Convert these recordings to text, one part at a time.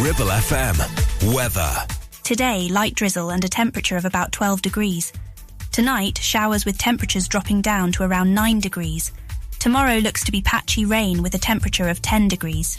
Ribble FM. Weather. Today, light drizzle and a temperature of about 12 degrees. Tonight, showers with temperatures dropping down to around 9 degrees. Tomorrow looks to be patchy rain with a temperature of 10 degrees.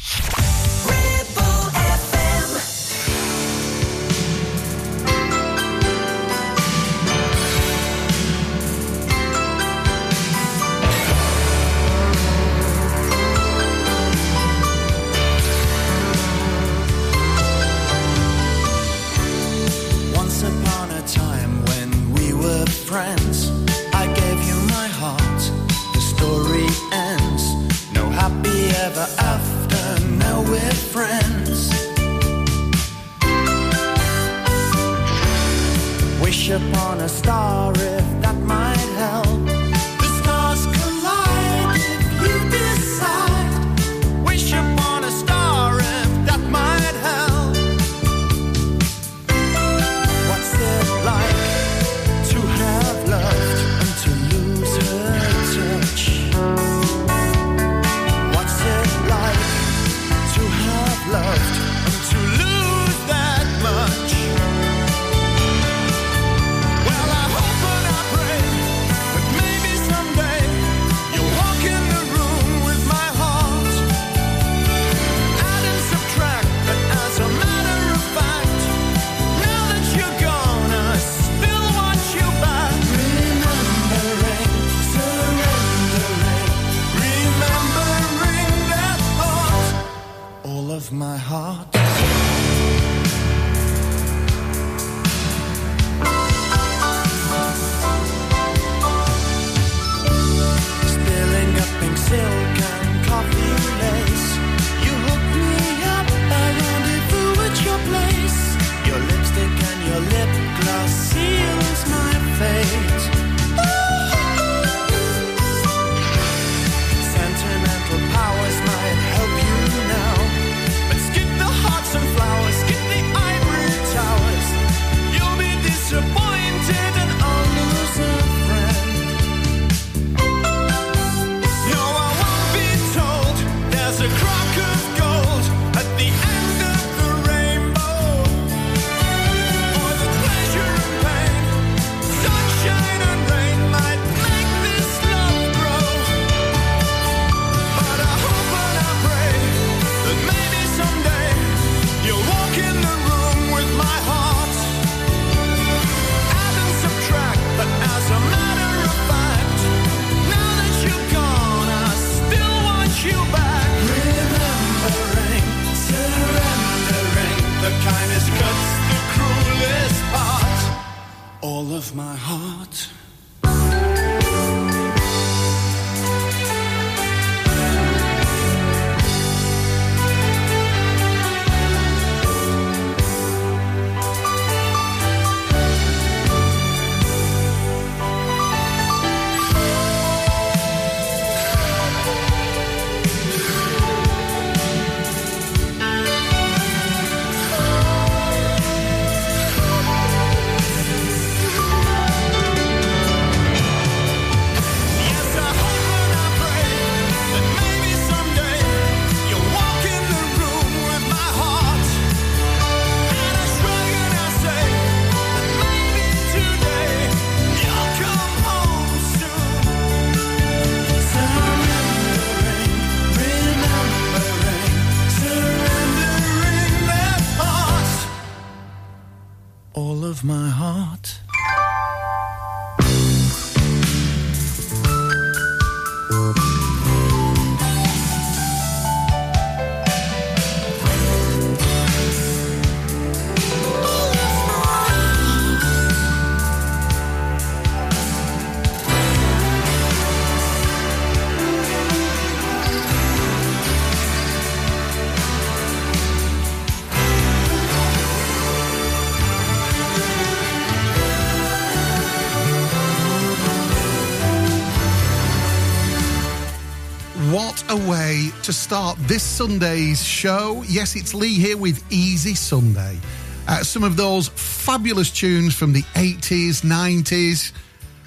start this Sunday's show. Yes, it's Lee here with Easy Sunday. Uh, some of those fabulous tunes from the 80s, 90s,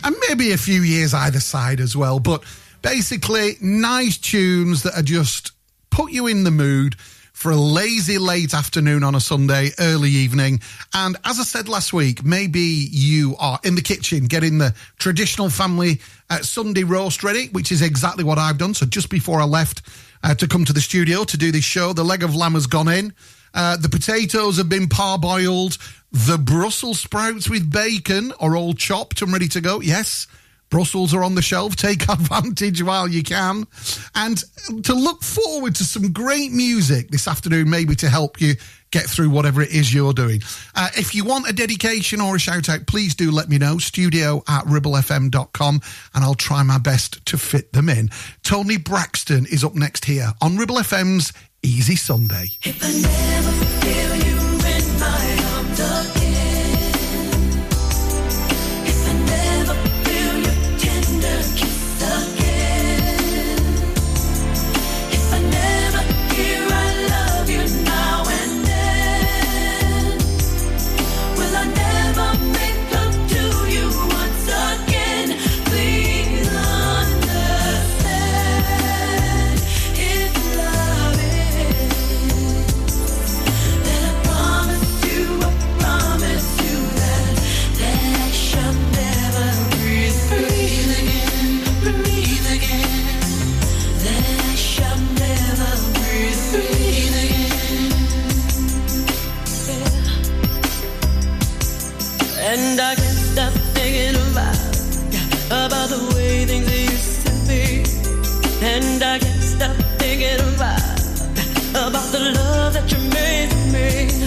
and maybe a few years either side as well. But basically, nice tunes that are just put you in the mood for a lazy late afternoon on a Sunday, early evening. And as I said last week, maybe you are in the kitchen getting the traditional family uh, Sunday roast ready, which is exactly what I've done. So just before I left, uh, to come to the studio to do this show, the leg of lamb has gone in. Uh, the potatoes have been parboiled. The Brussels sprouts with bacon are all chopped and ready to go. Yes, Brussels are on the shelf. Take advantage while you can. And to look forward to some great music this afternoon, maybe to help you get through whatever it is you're doing. Uh, if you want a dedication or a shout out, please do let me know. Studio at ribblefm.com and I'll try my best to fit them in. Toni Braxton is up next here on Ribble FM's Easy Sunday. About the love that you made for me.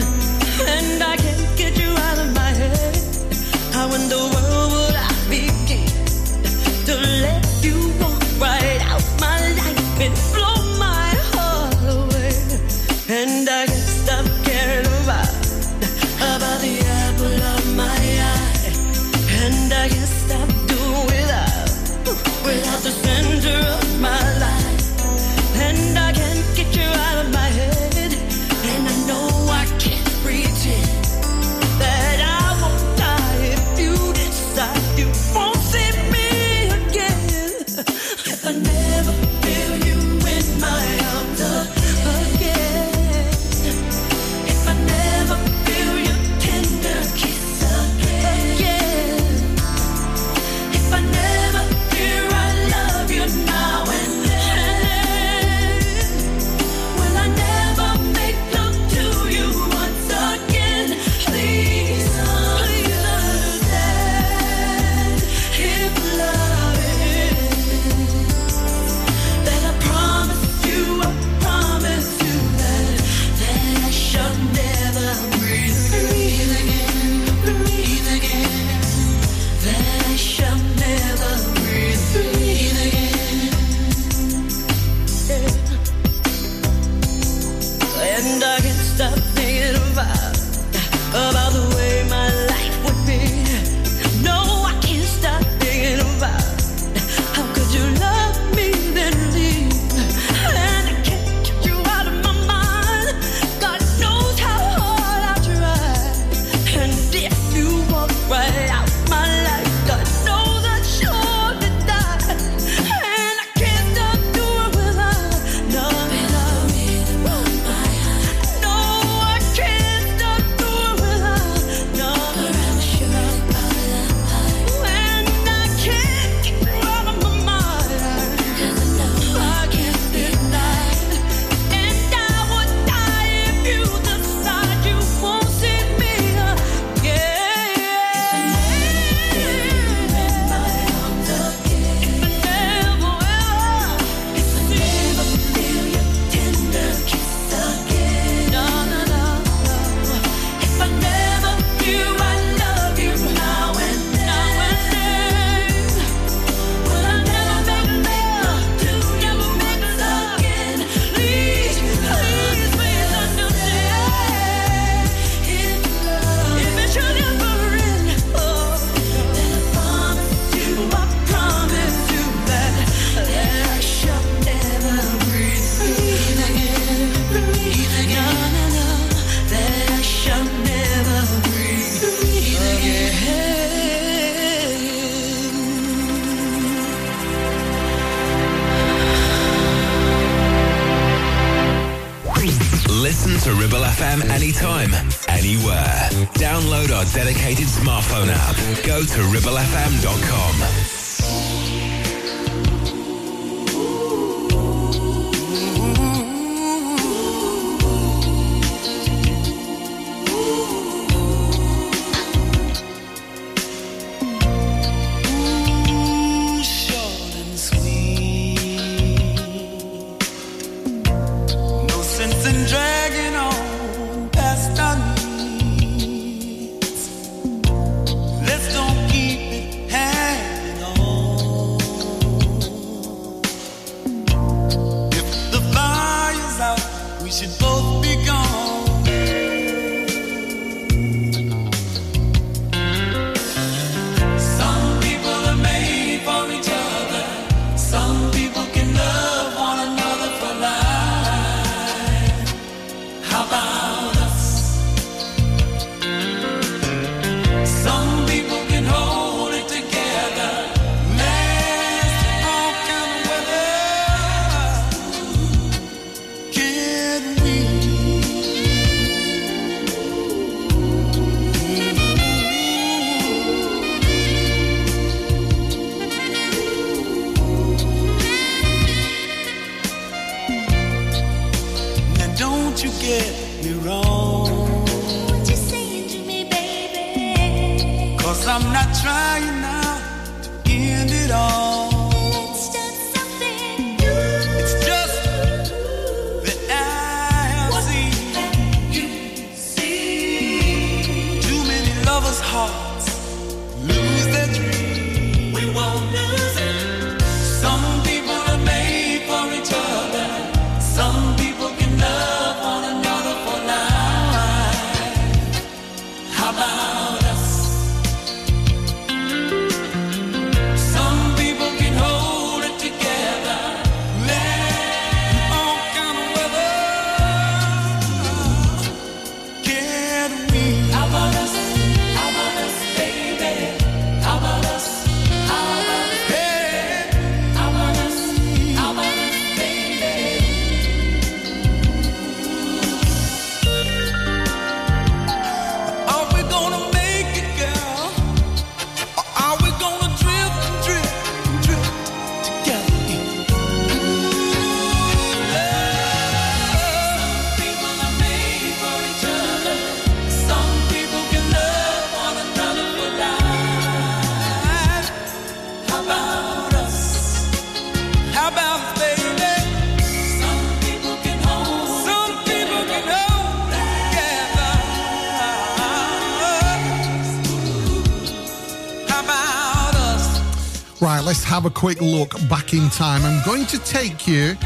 have a quick look back in time. I'm going to take you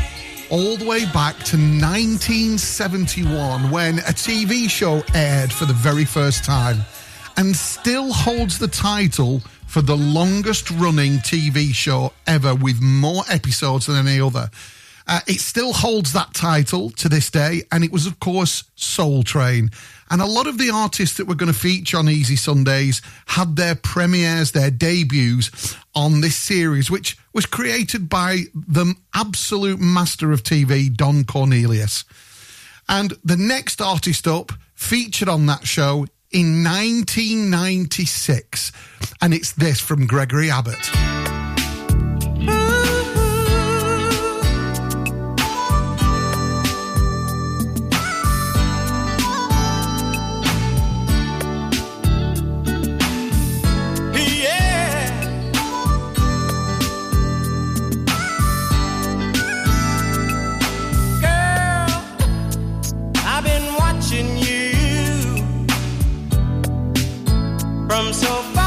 all the way back to 1971 when a TV show aired for the very first time and still holds the title for the longest running TV show ever with more episodes than any other. Uh, it still holds that title to this day, and it was, of course, Soul Train. And a lot of the artists that were going to feature on Easy Sundays had their premieres, their debuts on this series, which was created by the absolute master of TV, Don Cornelius. And the next artist up featured on that show in 1996, and it's this from Gregory Abbott. from so far.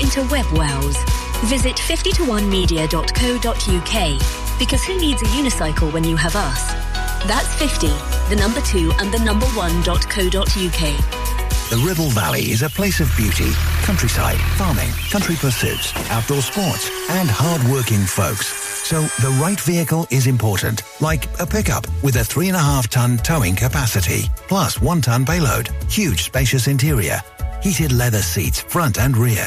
into web wows. Visit 50to1media.co.uk because who needs a unicycle when you have us? That's 50, the number 2 and the number 1.co.uk. The Ribble Valley is a place of beauty, countryside, farming, country pursuits, outdoor sports, and hard-working folks. So the right vehicle is important, like a pickup with a three and a half ton towing capacity, plus one ton payload, huge spacious interior, heated leather seats front and rear,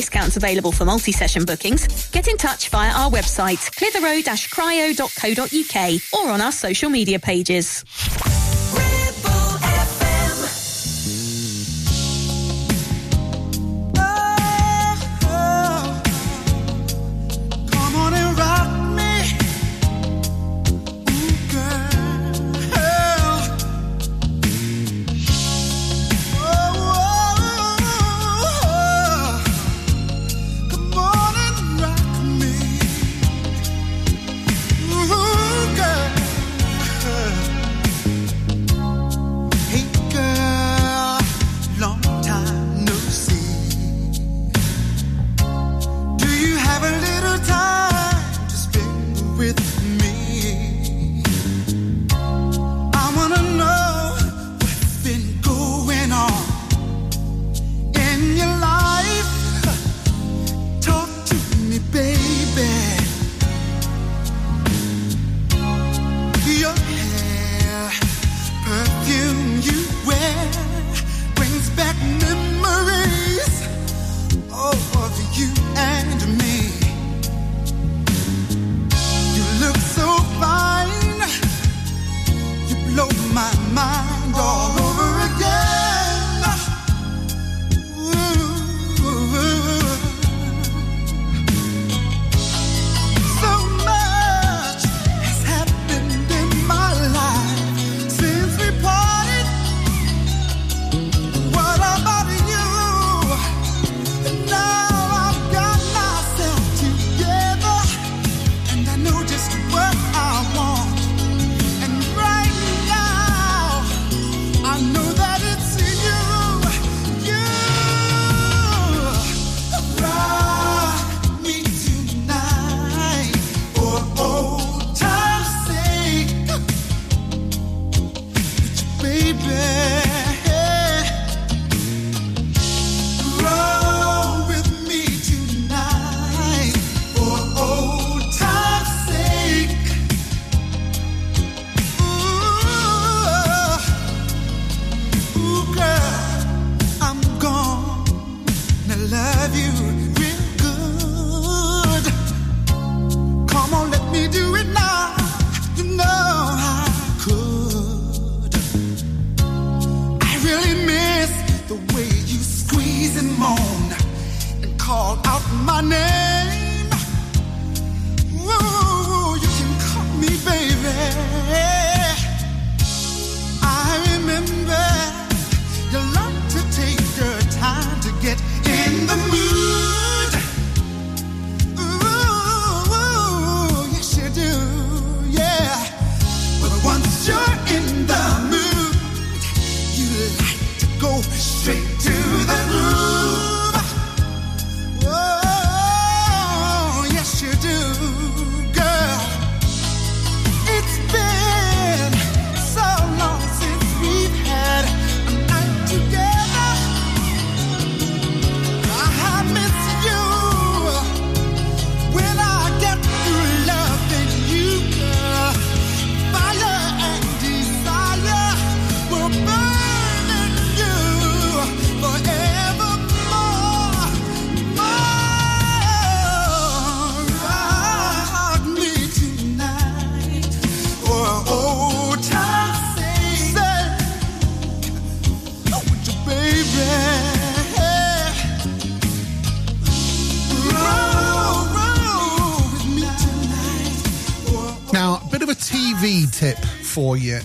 discounts available for multi-session bookings. Get in touch via our website, clitheroe-cryo.co.uk or on our social media pages.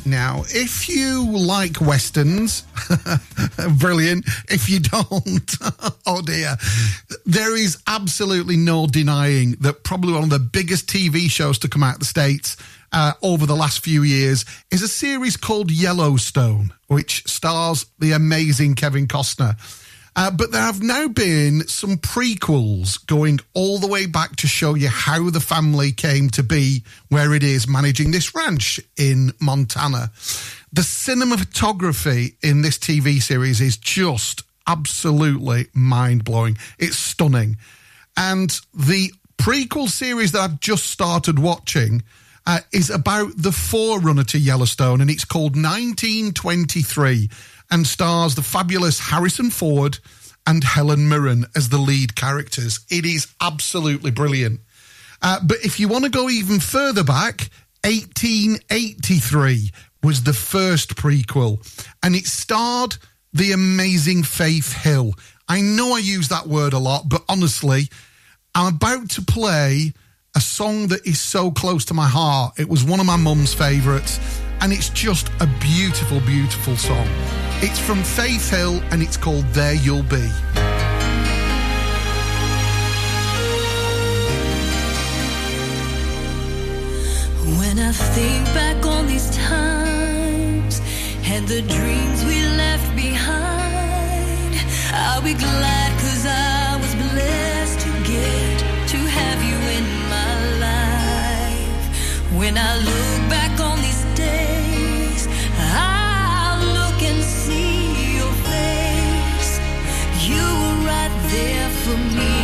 Now. If you like westerns, brilliant. If you don't, oh dear. There is absolutely no denying that probably one of the biggest TV shows to come out of the States uh, over the last few years is a series called Yellowstone, which stars the amazing Kevin Costner. Uh, but there have now been some prequels going all the way back to show you how the family came to be where it is managing this ranch in Montana. The cinematography in this TV series is just absolutely mind blowing. It's stunning. And the prequel series that I've just started watching uh, is about the forerunner to Yellowstone, and it's called 1923 and stars the fabulous Harrison Ford and Helen Mirren as the lead characters. It is absolutely brilliant. Uh, but if you want to go even further back, 1883 was the first prequel, and it starred the amazing Faith Hill. I know I use that word a lot, but honestly, I'm about to play a song that is so close to my heart. It was one of my mum's favourites, and it's just a beautiful, beautiful song. It's from Faith Hill, and it's called There You'll Be. When I think back on these times and the dreams we left behind, I'll be glad cause I was blessed to get to have you in my life. When I look there for me.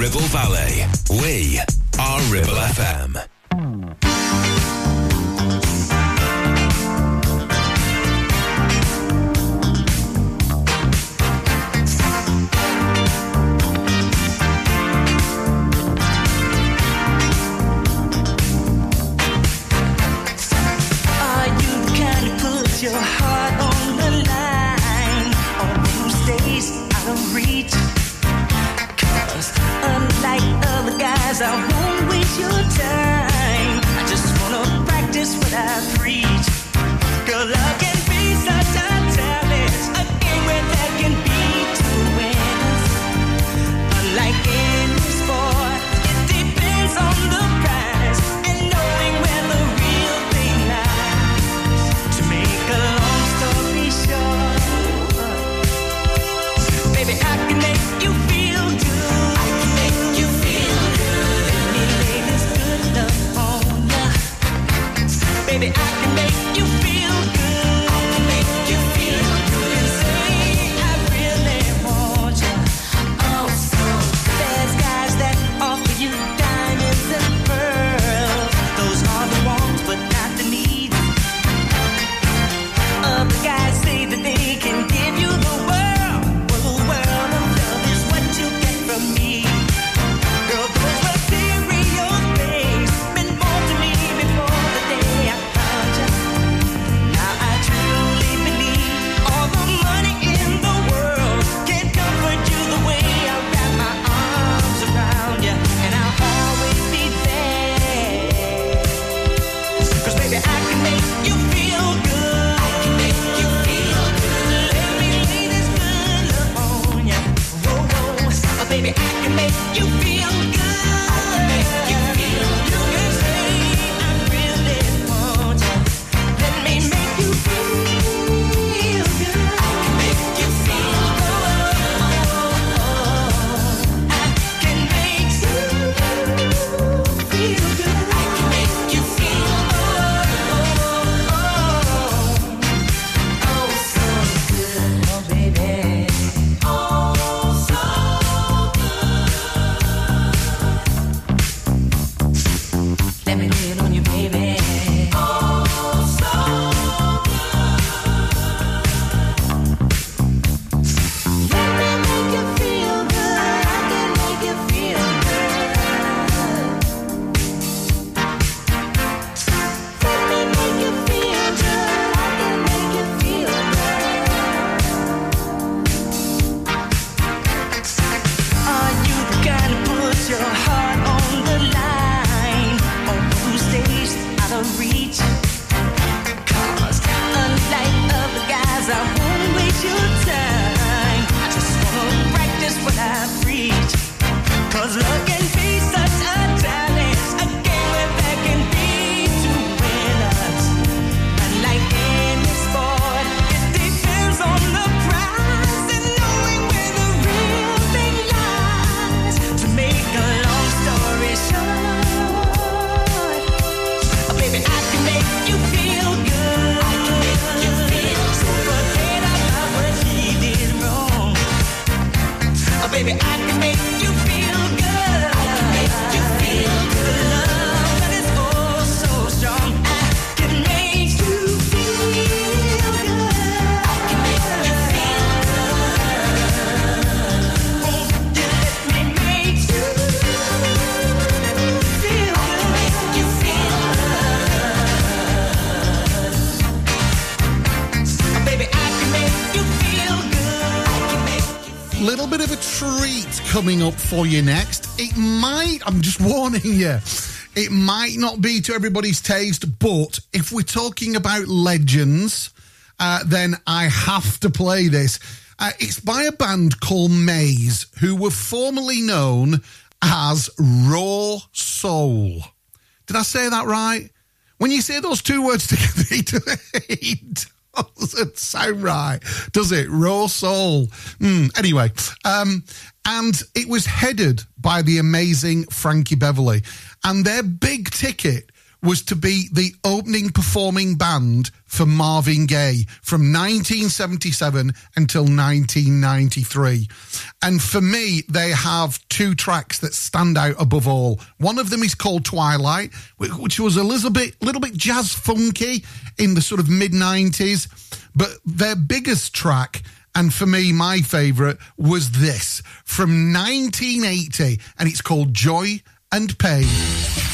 Ribble Valley. coming up for you next. It might, I'm just warning you, it might not be to everybody's taste, but if we're talking about legends, uh, then I have to play this. Uh, it's by a band called Maze, who were formerly known as Raw Soul. Did I say that right? When you say those two words together, it it's so right, does it? Raw soul. Mm, anyway, um, and it was headed by the amazing Frankie Beverly, and their big ticket was to be the opening performing band for Marvin Gaye from 1977 until 1993. And for me, they have two tracks that stand out above all. One of them is called Twilight, which was a little bit, little bit jazz funky in the sort of mid 90s. But their biggest track, and for me, my favourite, was this from 1980, and it's called Joy and Pain.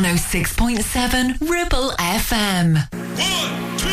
106.7 Ribble FM. One, two,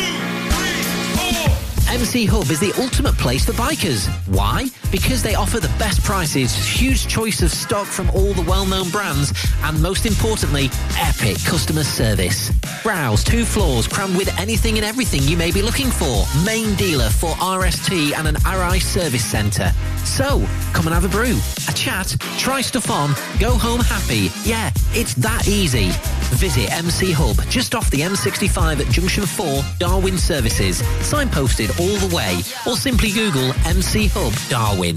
three, four. MC Hub is the ultimate place for bikers. Why? Because they offer the best prices, huge choice of stock from all the well-known brands, and most importantly, epic customer service. Browse two floors crammed with anything and everything you may be looking for. Main dealer for RST and an Arai service centre. So, come and have a brew, a chat, try stuff on, go home happy. Yeah, it's that easy. Visit MC Hub just off the M65 at Junction 4, Darwin Services. Signposted all the way, or simply Google MC Hub Darwin.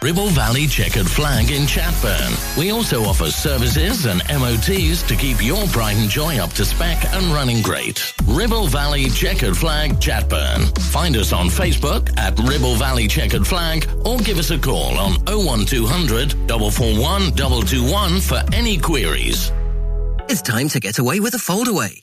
Ribble Valley Checkered Flag in Chatburn. We also offer services and MOTs to keep your pride and joy up to spec and running great. Ribble Valley Checkered Flag, Chatburn. Find us on Facebook at Ribble Valley Checkered Flag or give us a call on 01200 441 221 for any queries. It's time to get away with a foldaway.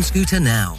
scooter now.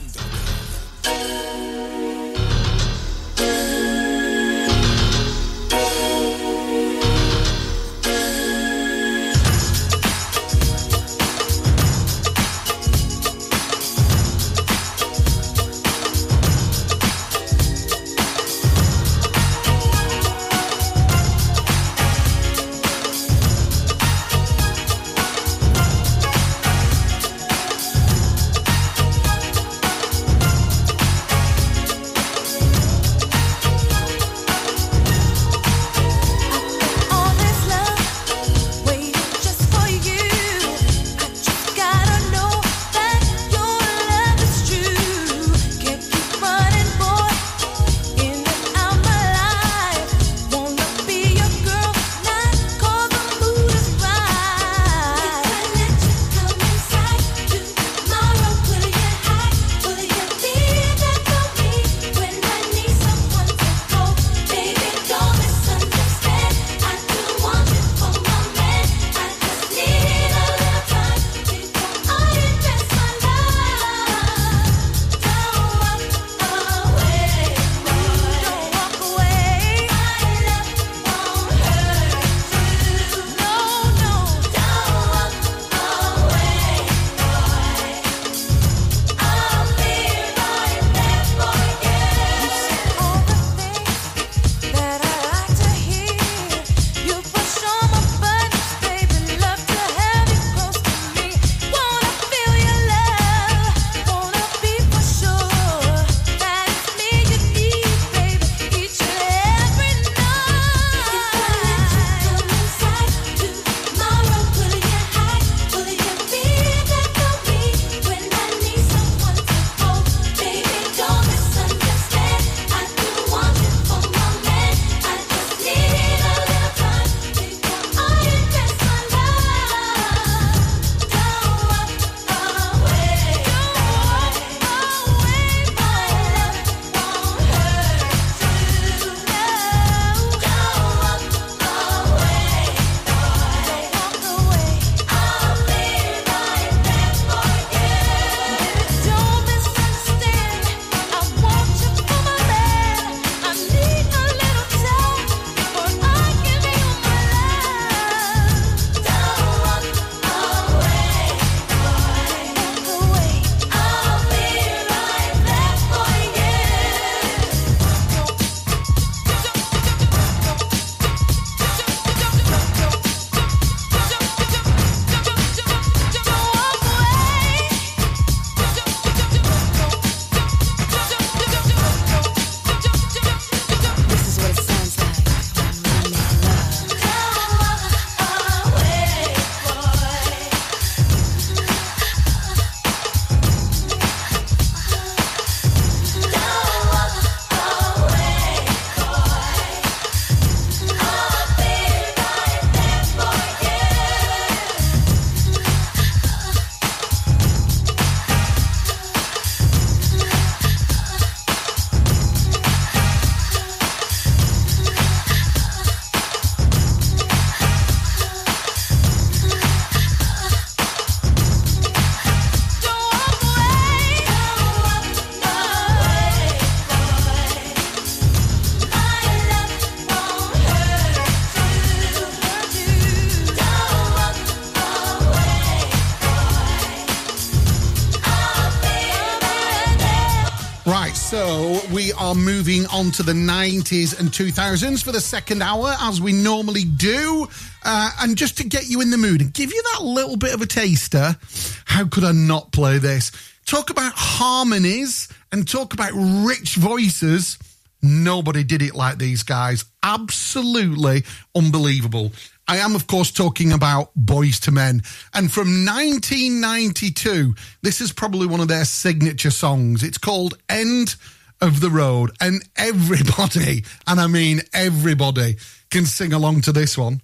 are moving on to the 90s and 2000s for the second hour, as we normally do. Uh, and just to get you in the mood and give you that little bit of a taster, how could I not play this? Talk about harmonies and talk about rich voices. Nobody did it like these guys. Absolutely unbelievable. I am, of course, talking about Boyz II Men. And from 1992, this is probably one of their signature songs. It's called End of the Road. And everybody, and I mean everybody, can sing along to this one.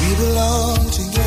We belong together.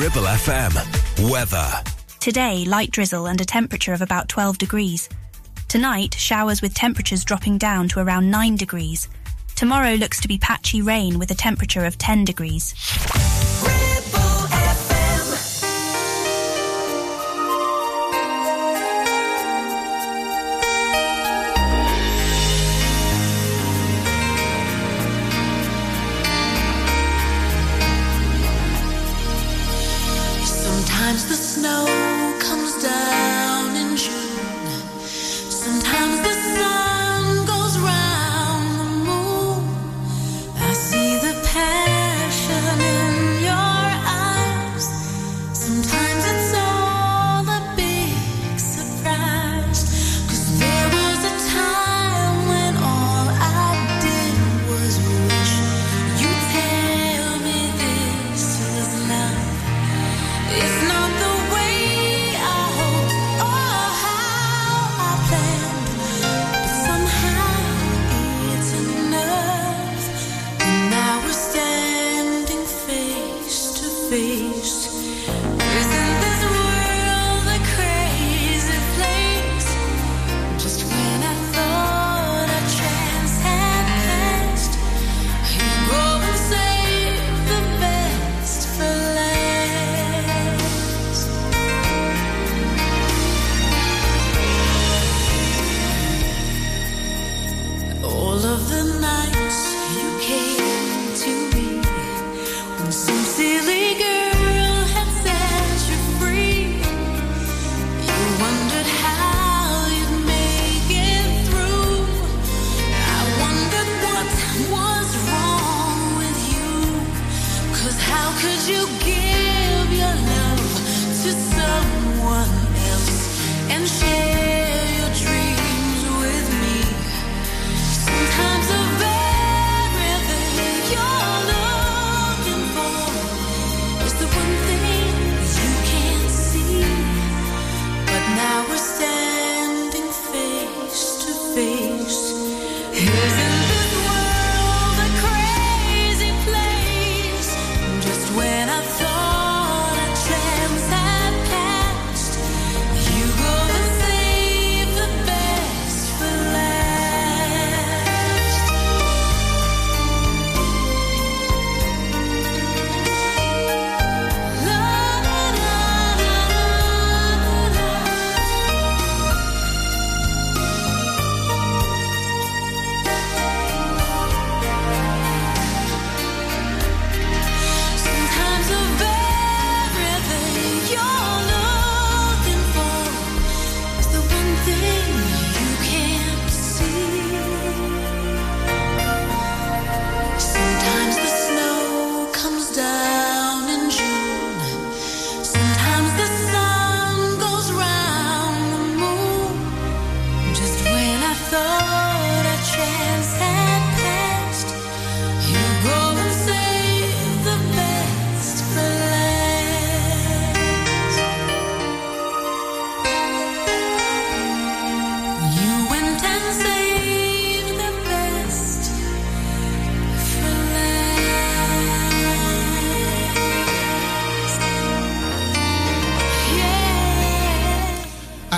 Ribble FM. Weather. Today, light drizzle and a temperature of about 12 degrees. Tonight, showers with temperatures dropping down to around 9 degrees. Tomorrow looks to be patchy rain with a temperature of 10 degrees.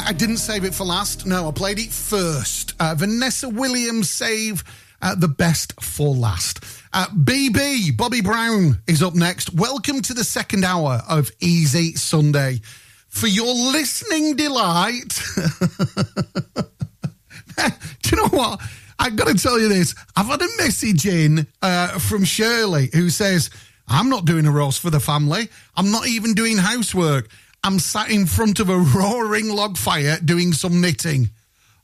I, I didn't save it for last. No, I played it first. Uh, Vanessa Williams save uh, the best for last. Uh, BB, Bobby Brown is up next. Welcome to the second hour of Easy Sunday. For your listening delight, do you know what? I've got to tell you this. I've had a message in uh, from Shirley who says, I'm not doing a roast for the family. I'm not even doing housework. I'm sat in front of a roaring log fire doing some knitting.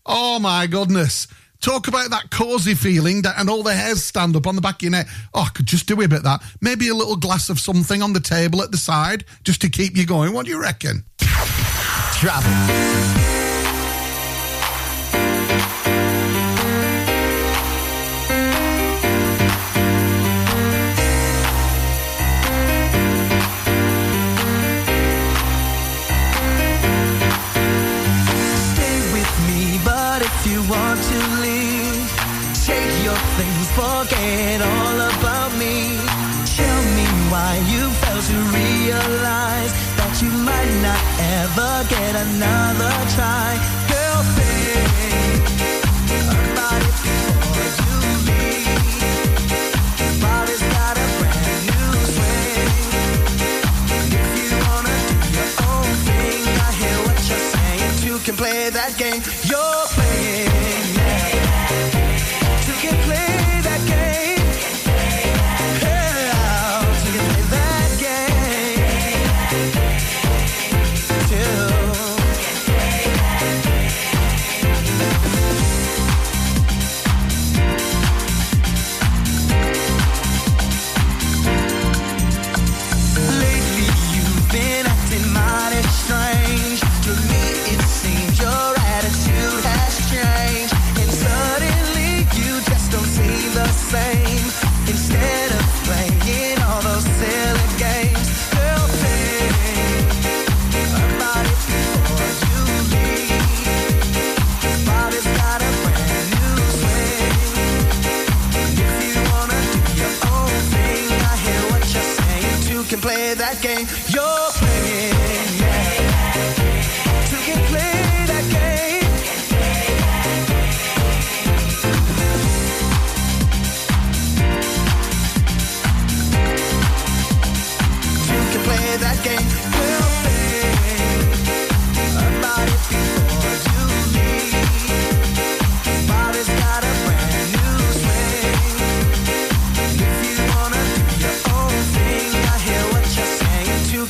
Oh my goodness. Talk about that cozy feeling that, and all the hairs stand up on the back of your neck. Oh, I could just do a bit of that. Maybe a little glass of something on the table at the side just to keep you going. What do you reckon? Travel. Forget all about me. Tell me why you failed to realize that you might not ever get another try. play that game you're playing.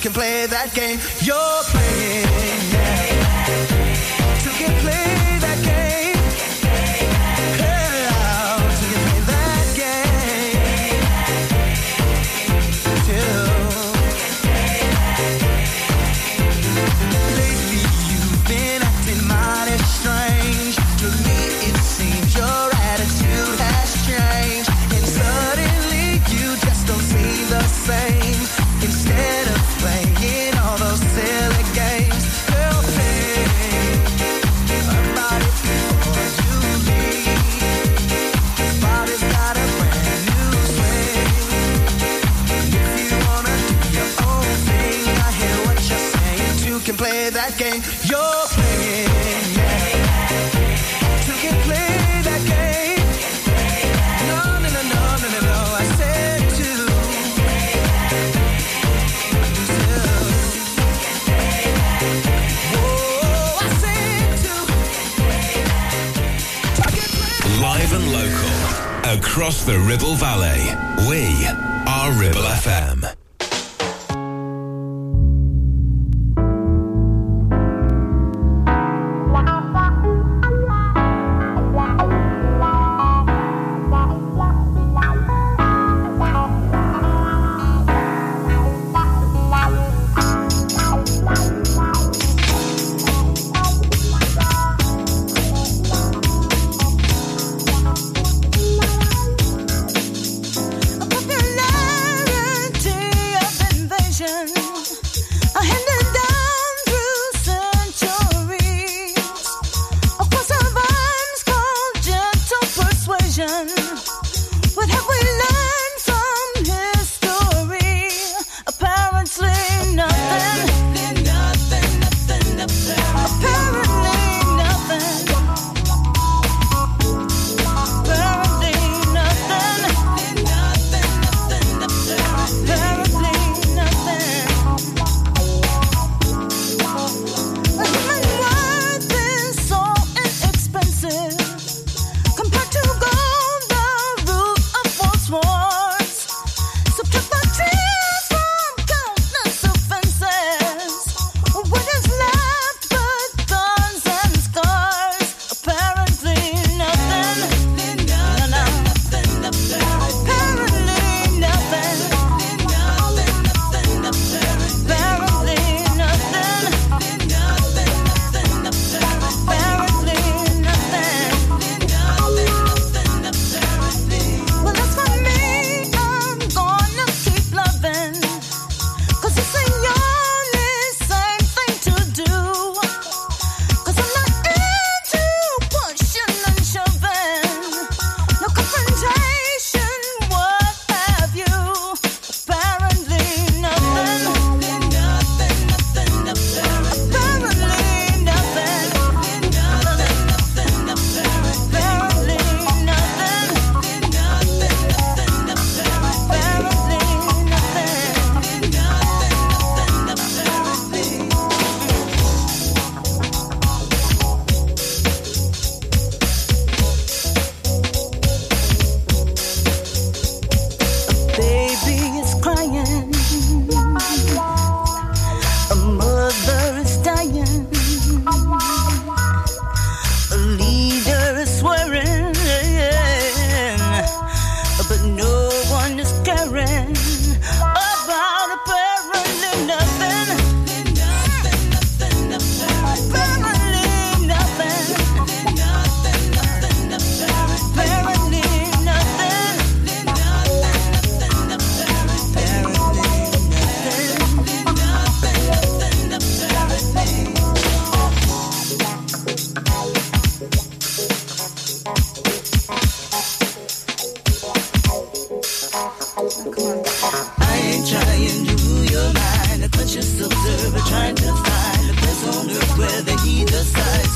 can play that game you're playing. that game you're playing. Live and local. Across the Ribble Valley, we are Ribble FM.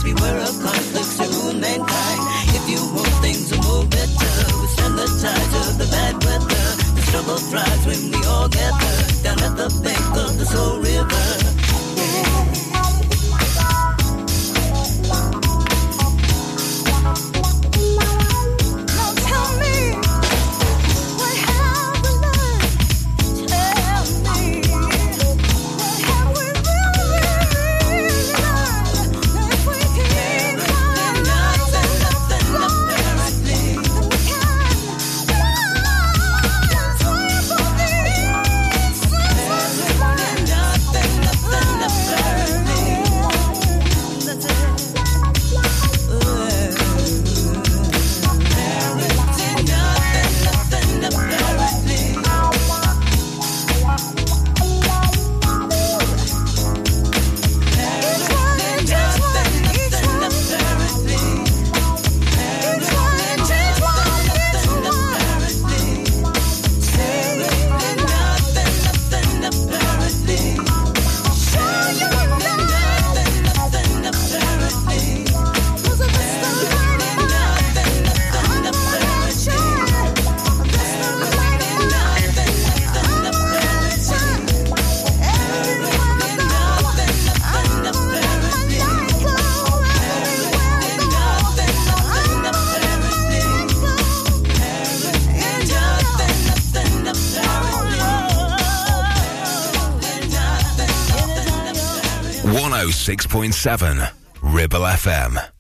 we were apart. 106.7 Ribble FM.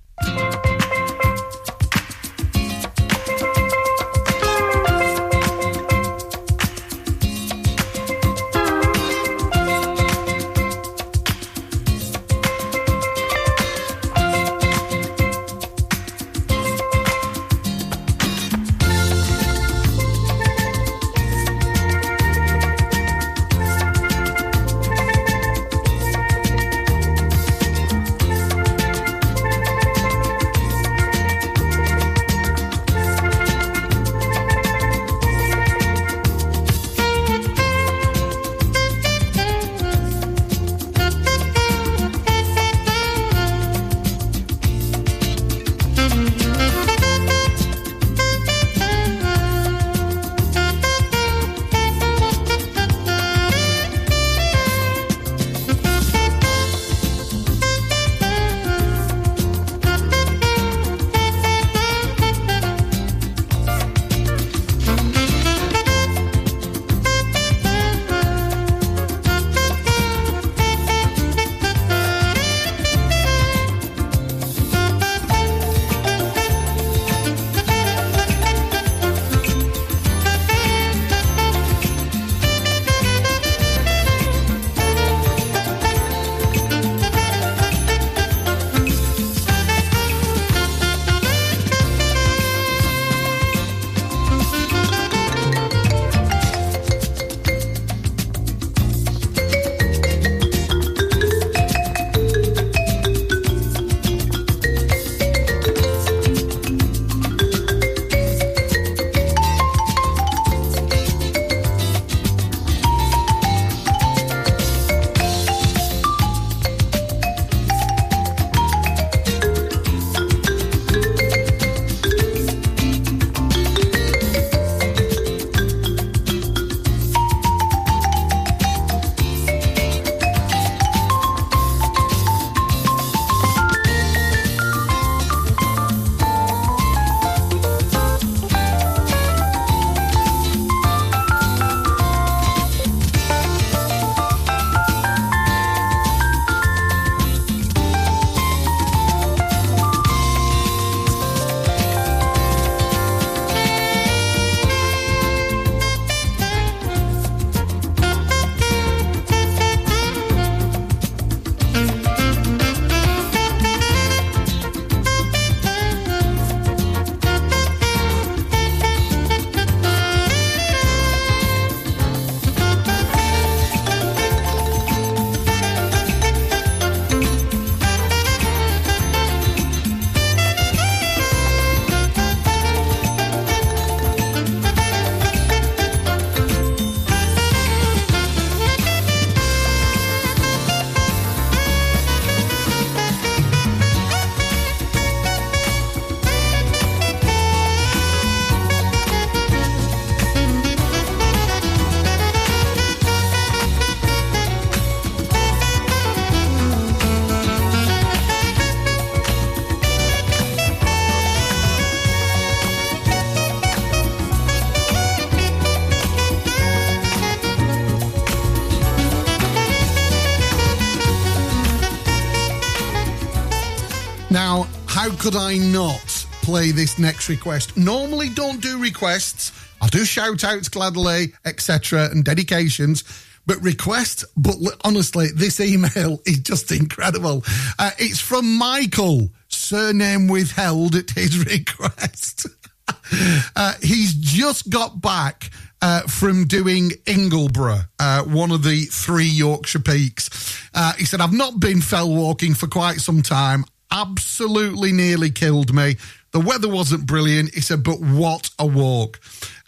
Could I not play this next request? Normally, don't do requests. I do shout outs gladly, etc., and dedications. But request, but honestly, this email is just incredible. Uh, it's from Michael, surname withheld at his request. uh, he's just got back uh, from doing Ingleborough, uh, one of the three Yorkshire peaks. Uh, he said, I've not been fell walking for quite some time. Absolutely nearly killed me. The weather wasn't brilliant. He said, but what a walk.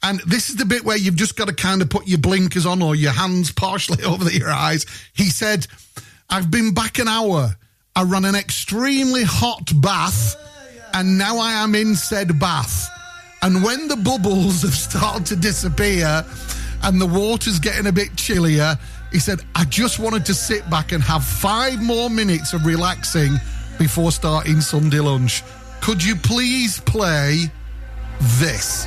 And this is the bit where you've just got to kind of put your blinkers on or your hands partially over your eyes. He said, I've been back an hour. I ran an extremely hot bath and now I am in said bath. And when the bubbles have started to disappear and the water's getting a bit chillier, he said, I just wanted to sit back and have five more minutes of relaxing before starting Sunday lunch. Could you please play this?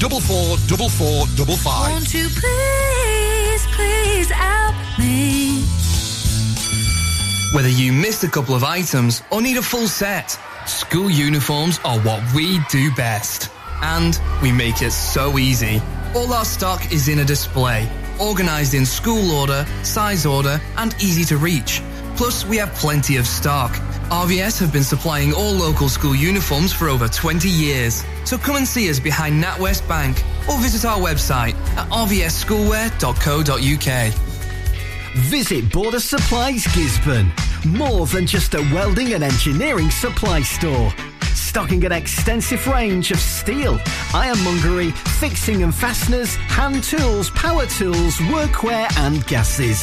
444455. Won't you please, please help me? Whether you missed a couple of items or need a full set, school uniforms are what we do best. And we make it so easy. All our stock is in a display, organised in school order, size order, and easy to reach. Plus, we have plenty of stock. RVS have been supplying all local school uniforms for over 20 years. So come and see us behind NatWest Bank or visit our website at rvsschoolwear.co.uk. Visit Border Supplies Gisburn. More than just a welding and engineering supply store. Stocking an extensive range of steel, ironmongery, fixing and fasteners, hand tools, power tools, workwear and gases.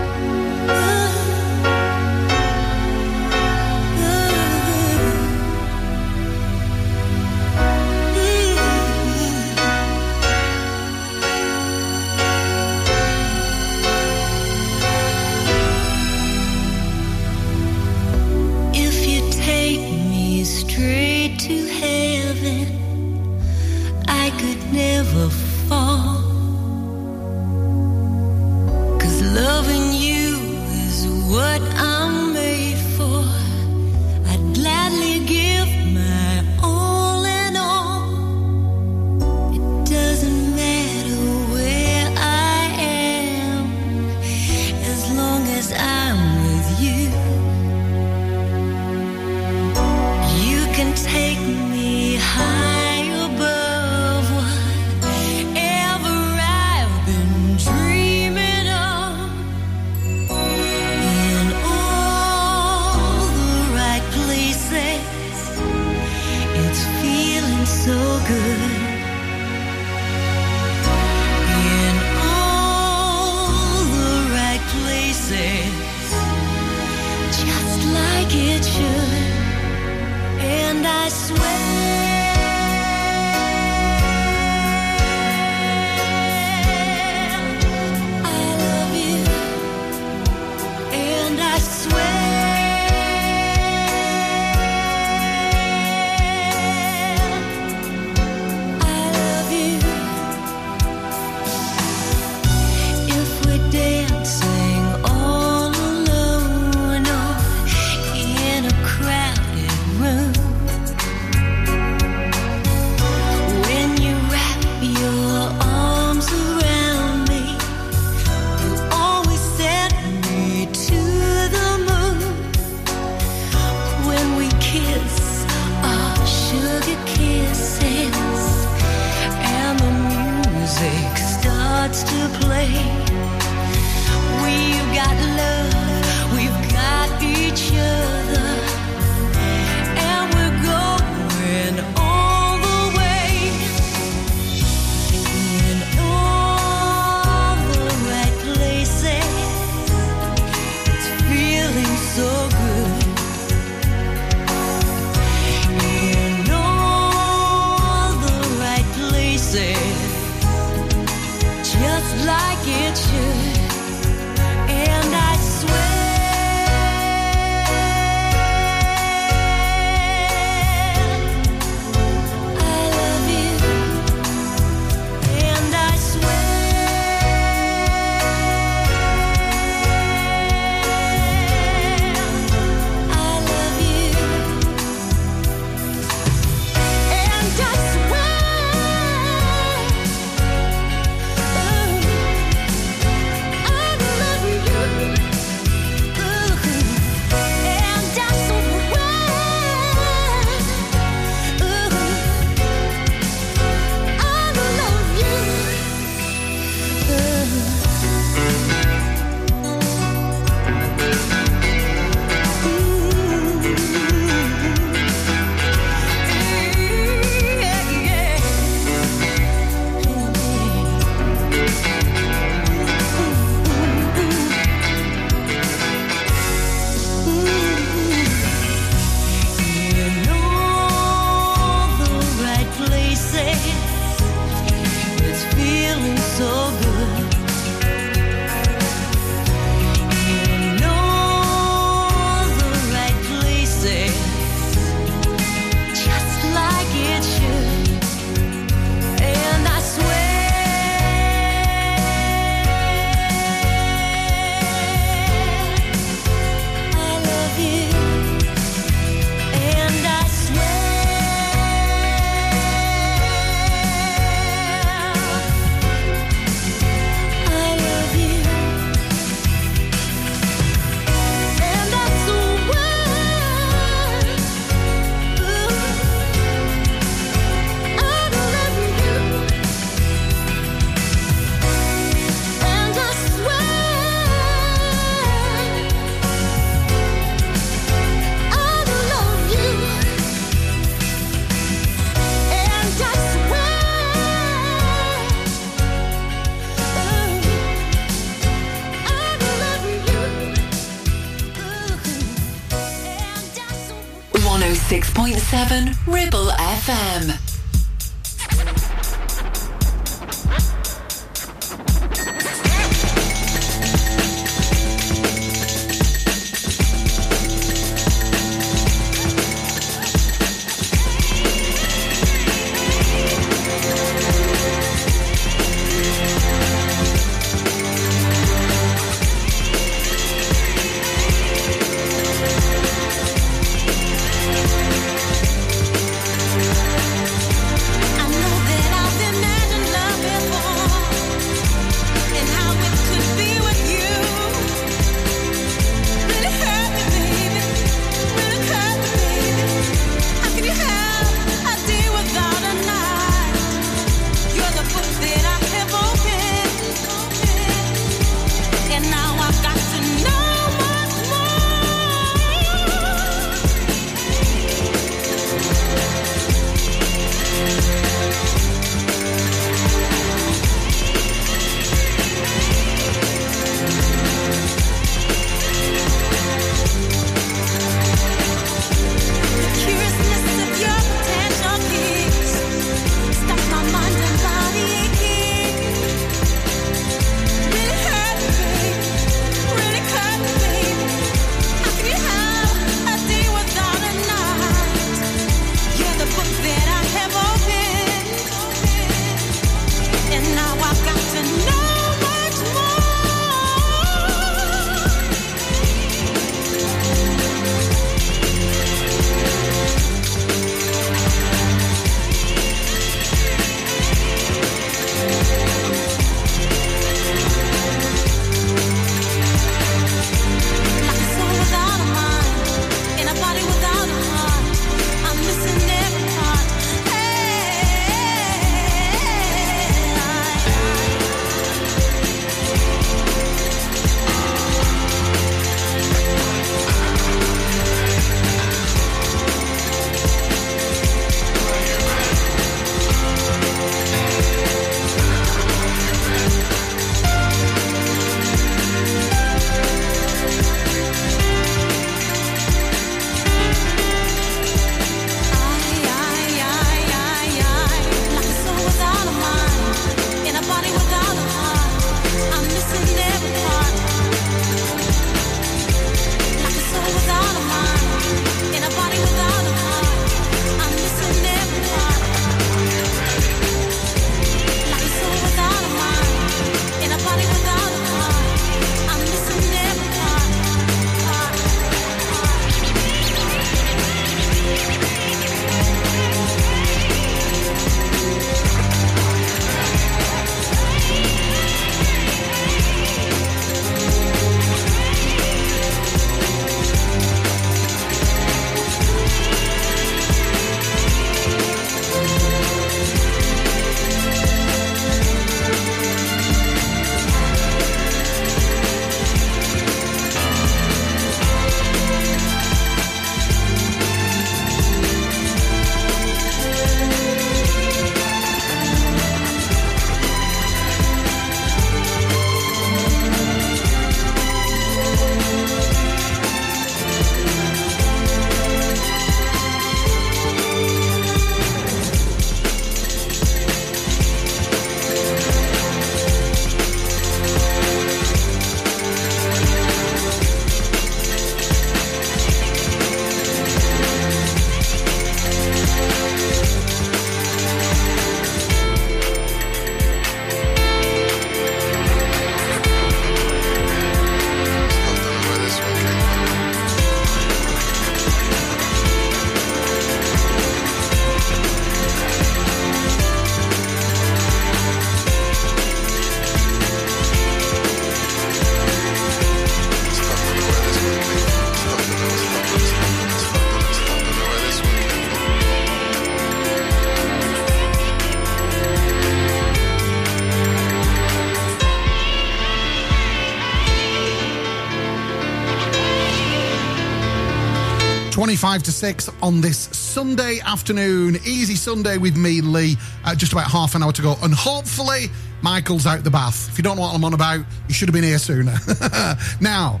25 to 6 on this Sunday afternoon. Easy Sunday with me, Lee, uh, just about half an hour to go. And hopefully, Michael's out the bath. If you don't know what I'm on about, you should have been here sooner. now,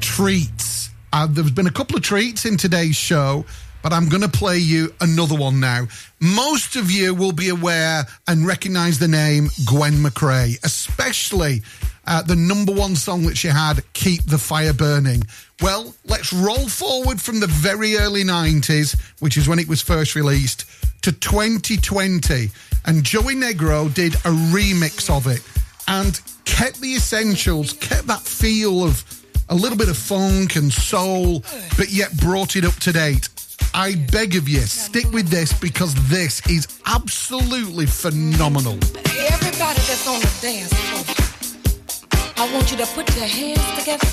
treats. Uh, there's been a couple of treats in today's show, but I'm going to play you another one now. Most of you will be aware and recognize the name Gwen McRae, especially uh, the number one song that she had, Keep the Fire Burning. Well, let's roll forward from the very early 90s, which is when it was first released, to 2020. And Joey Negro did a remix of it and kept the essentials, kept that feel of a little bit of funk and soul, but yet brought it up to date. I beg of you, stick with this because this is absolutely phenomenal. Everybody that's on the dance floor, I want you to put your hands together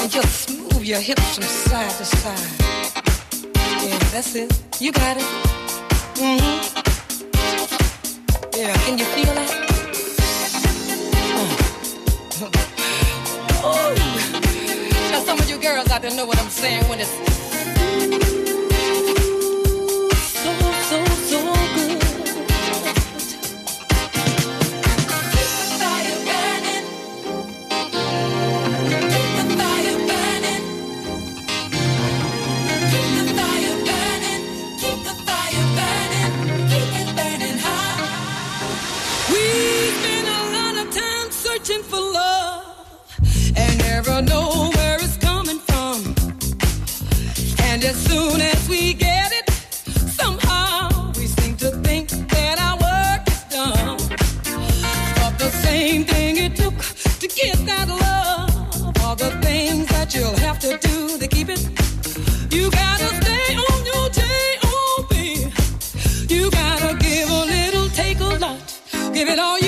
and just move your hips from side to side. Yeah, that's it. You got it. Mm-hmm. Yeah, can you feel that? Oh. Now some of you girls out there know what I'm saying when it's give a love all the things that you have to do to keep it you got to stay on you take oop you got to give a little, take a lot. Give it all you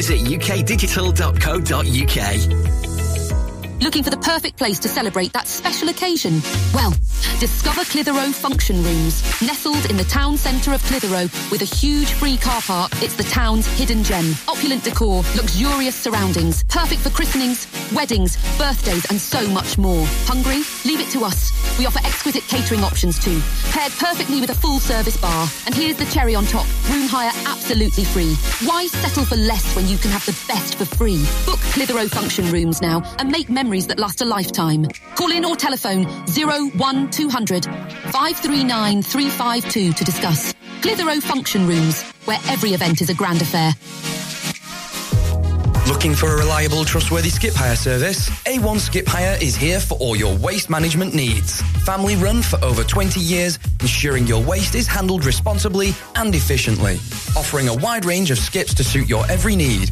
ukdigital.co.uk. Looking for the perfect place to celebrate that special occasion? Well, discover Clitheroe Function Rooms. Nestled in the town centre of Clitheroe with a huge free car park, it's the town's hidden gem. Opulent decor, luxurious surroundings, perfect for christenings, weddings, birthdays, and so much more. Hungry? Leave it to us. We offer exquisite catering options too, paired perfectly with a full service bar. And here's the cherry on top room hire absolutely free. Why settle for less when you can have the best for free? Book Clitheroe Function Rooms now and make memories that last a lifetime. Call in or telephone 01200 539 352 to discuss. Clitheroe Function Rooms, where every event is a grand affair. Looking for a reliable, trustworthy skip hire service? A1 Skip Hire is here for all your waste management needs. Family run for over 20 years, ensuring your waste is handled responsibly and efficiently. Offering a wide range of skips to suit your every need,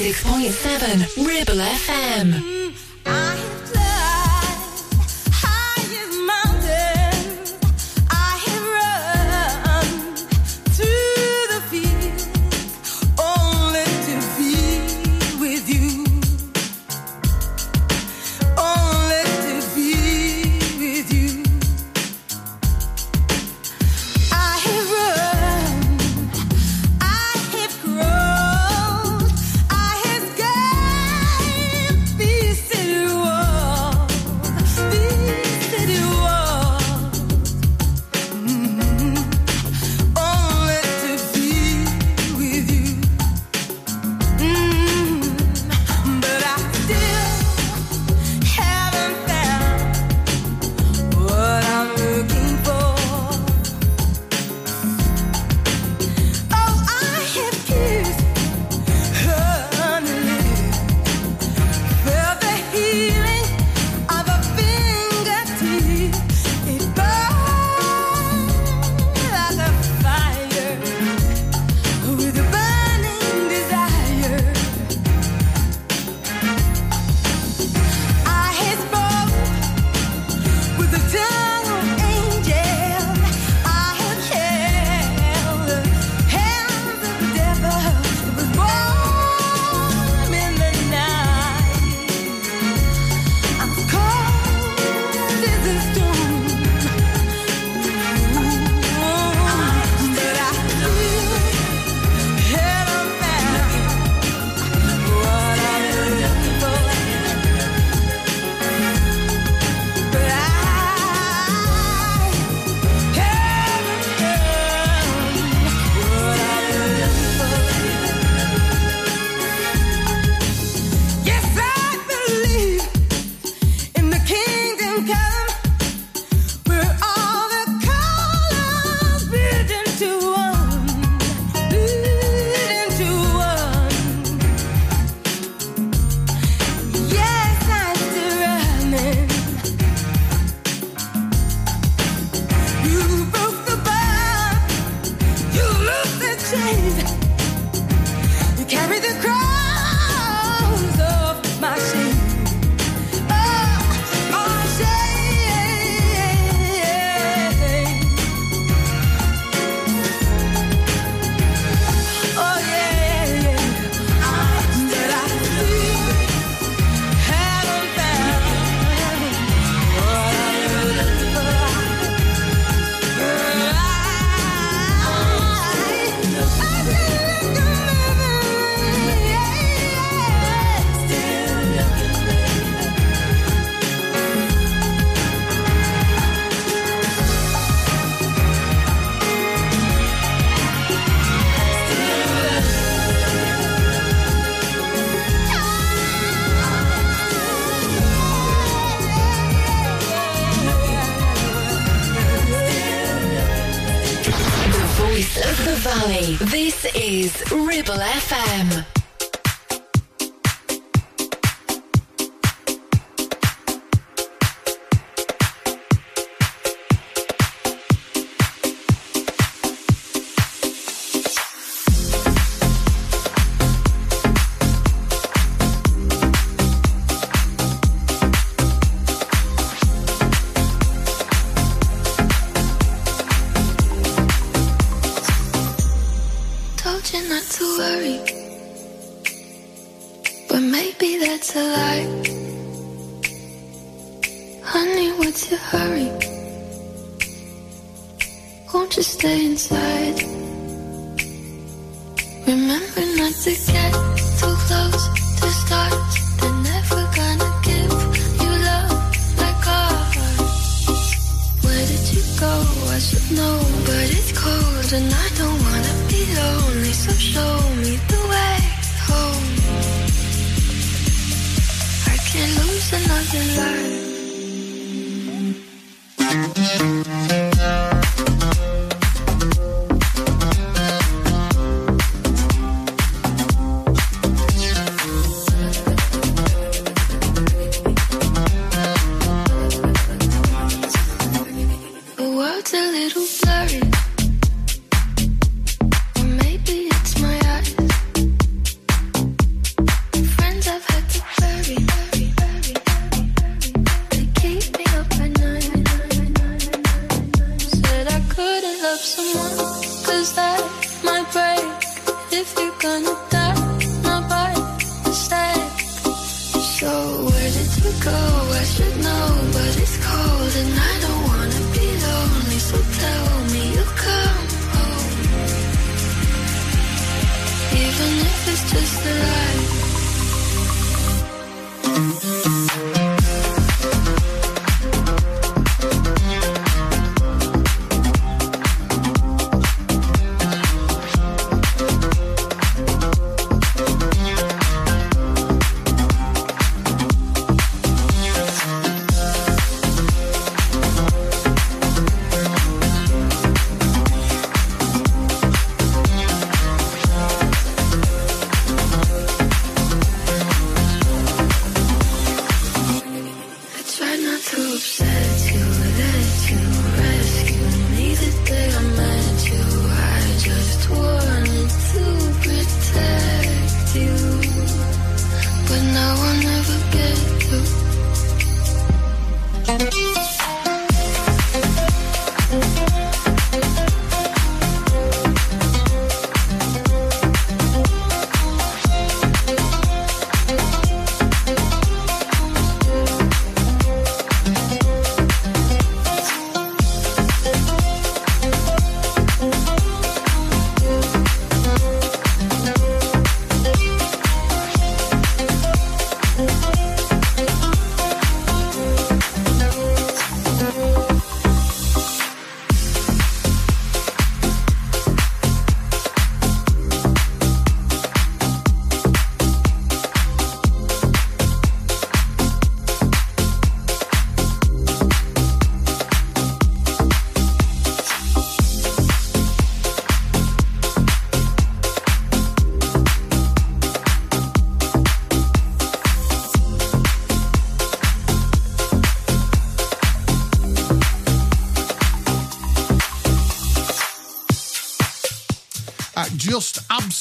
106.7 Ribble FM.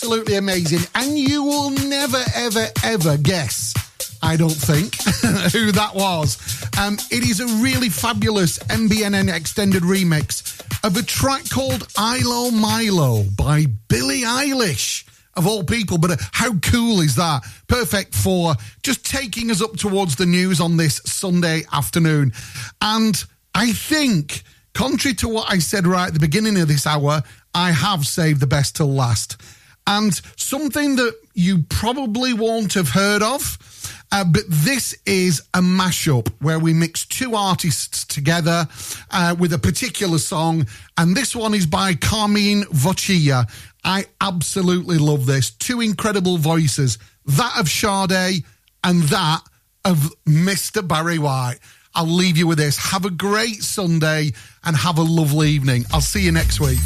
Absolutely amazing. And you will never, ever, ever guess, I don't think, who that was. Um, it is a really fabulous MBNN extended remix of a track called ilomilo by Billie Eilish. Of all people, but uh, how cool is that? Perfect for just taking us up towards the news on this Sunday afternoon. And I think, contrary to what I said right at the beginning of this hour, I have saved the best till last. And something that you probably won't have heard of, uh, but this is a mashup where we mix two artists together uh, with a particular song. And this one is by Carmine Voccia. I absolutely love this. Two incredible voices that of Sade and that of Mr. Barry White. I'll leave you with this. Have a great Sunday and have a lovely evening. I'll see you next week.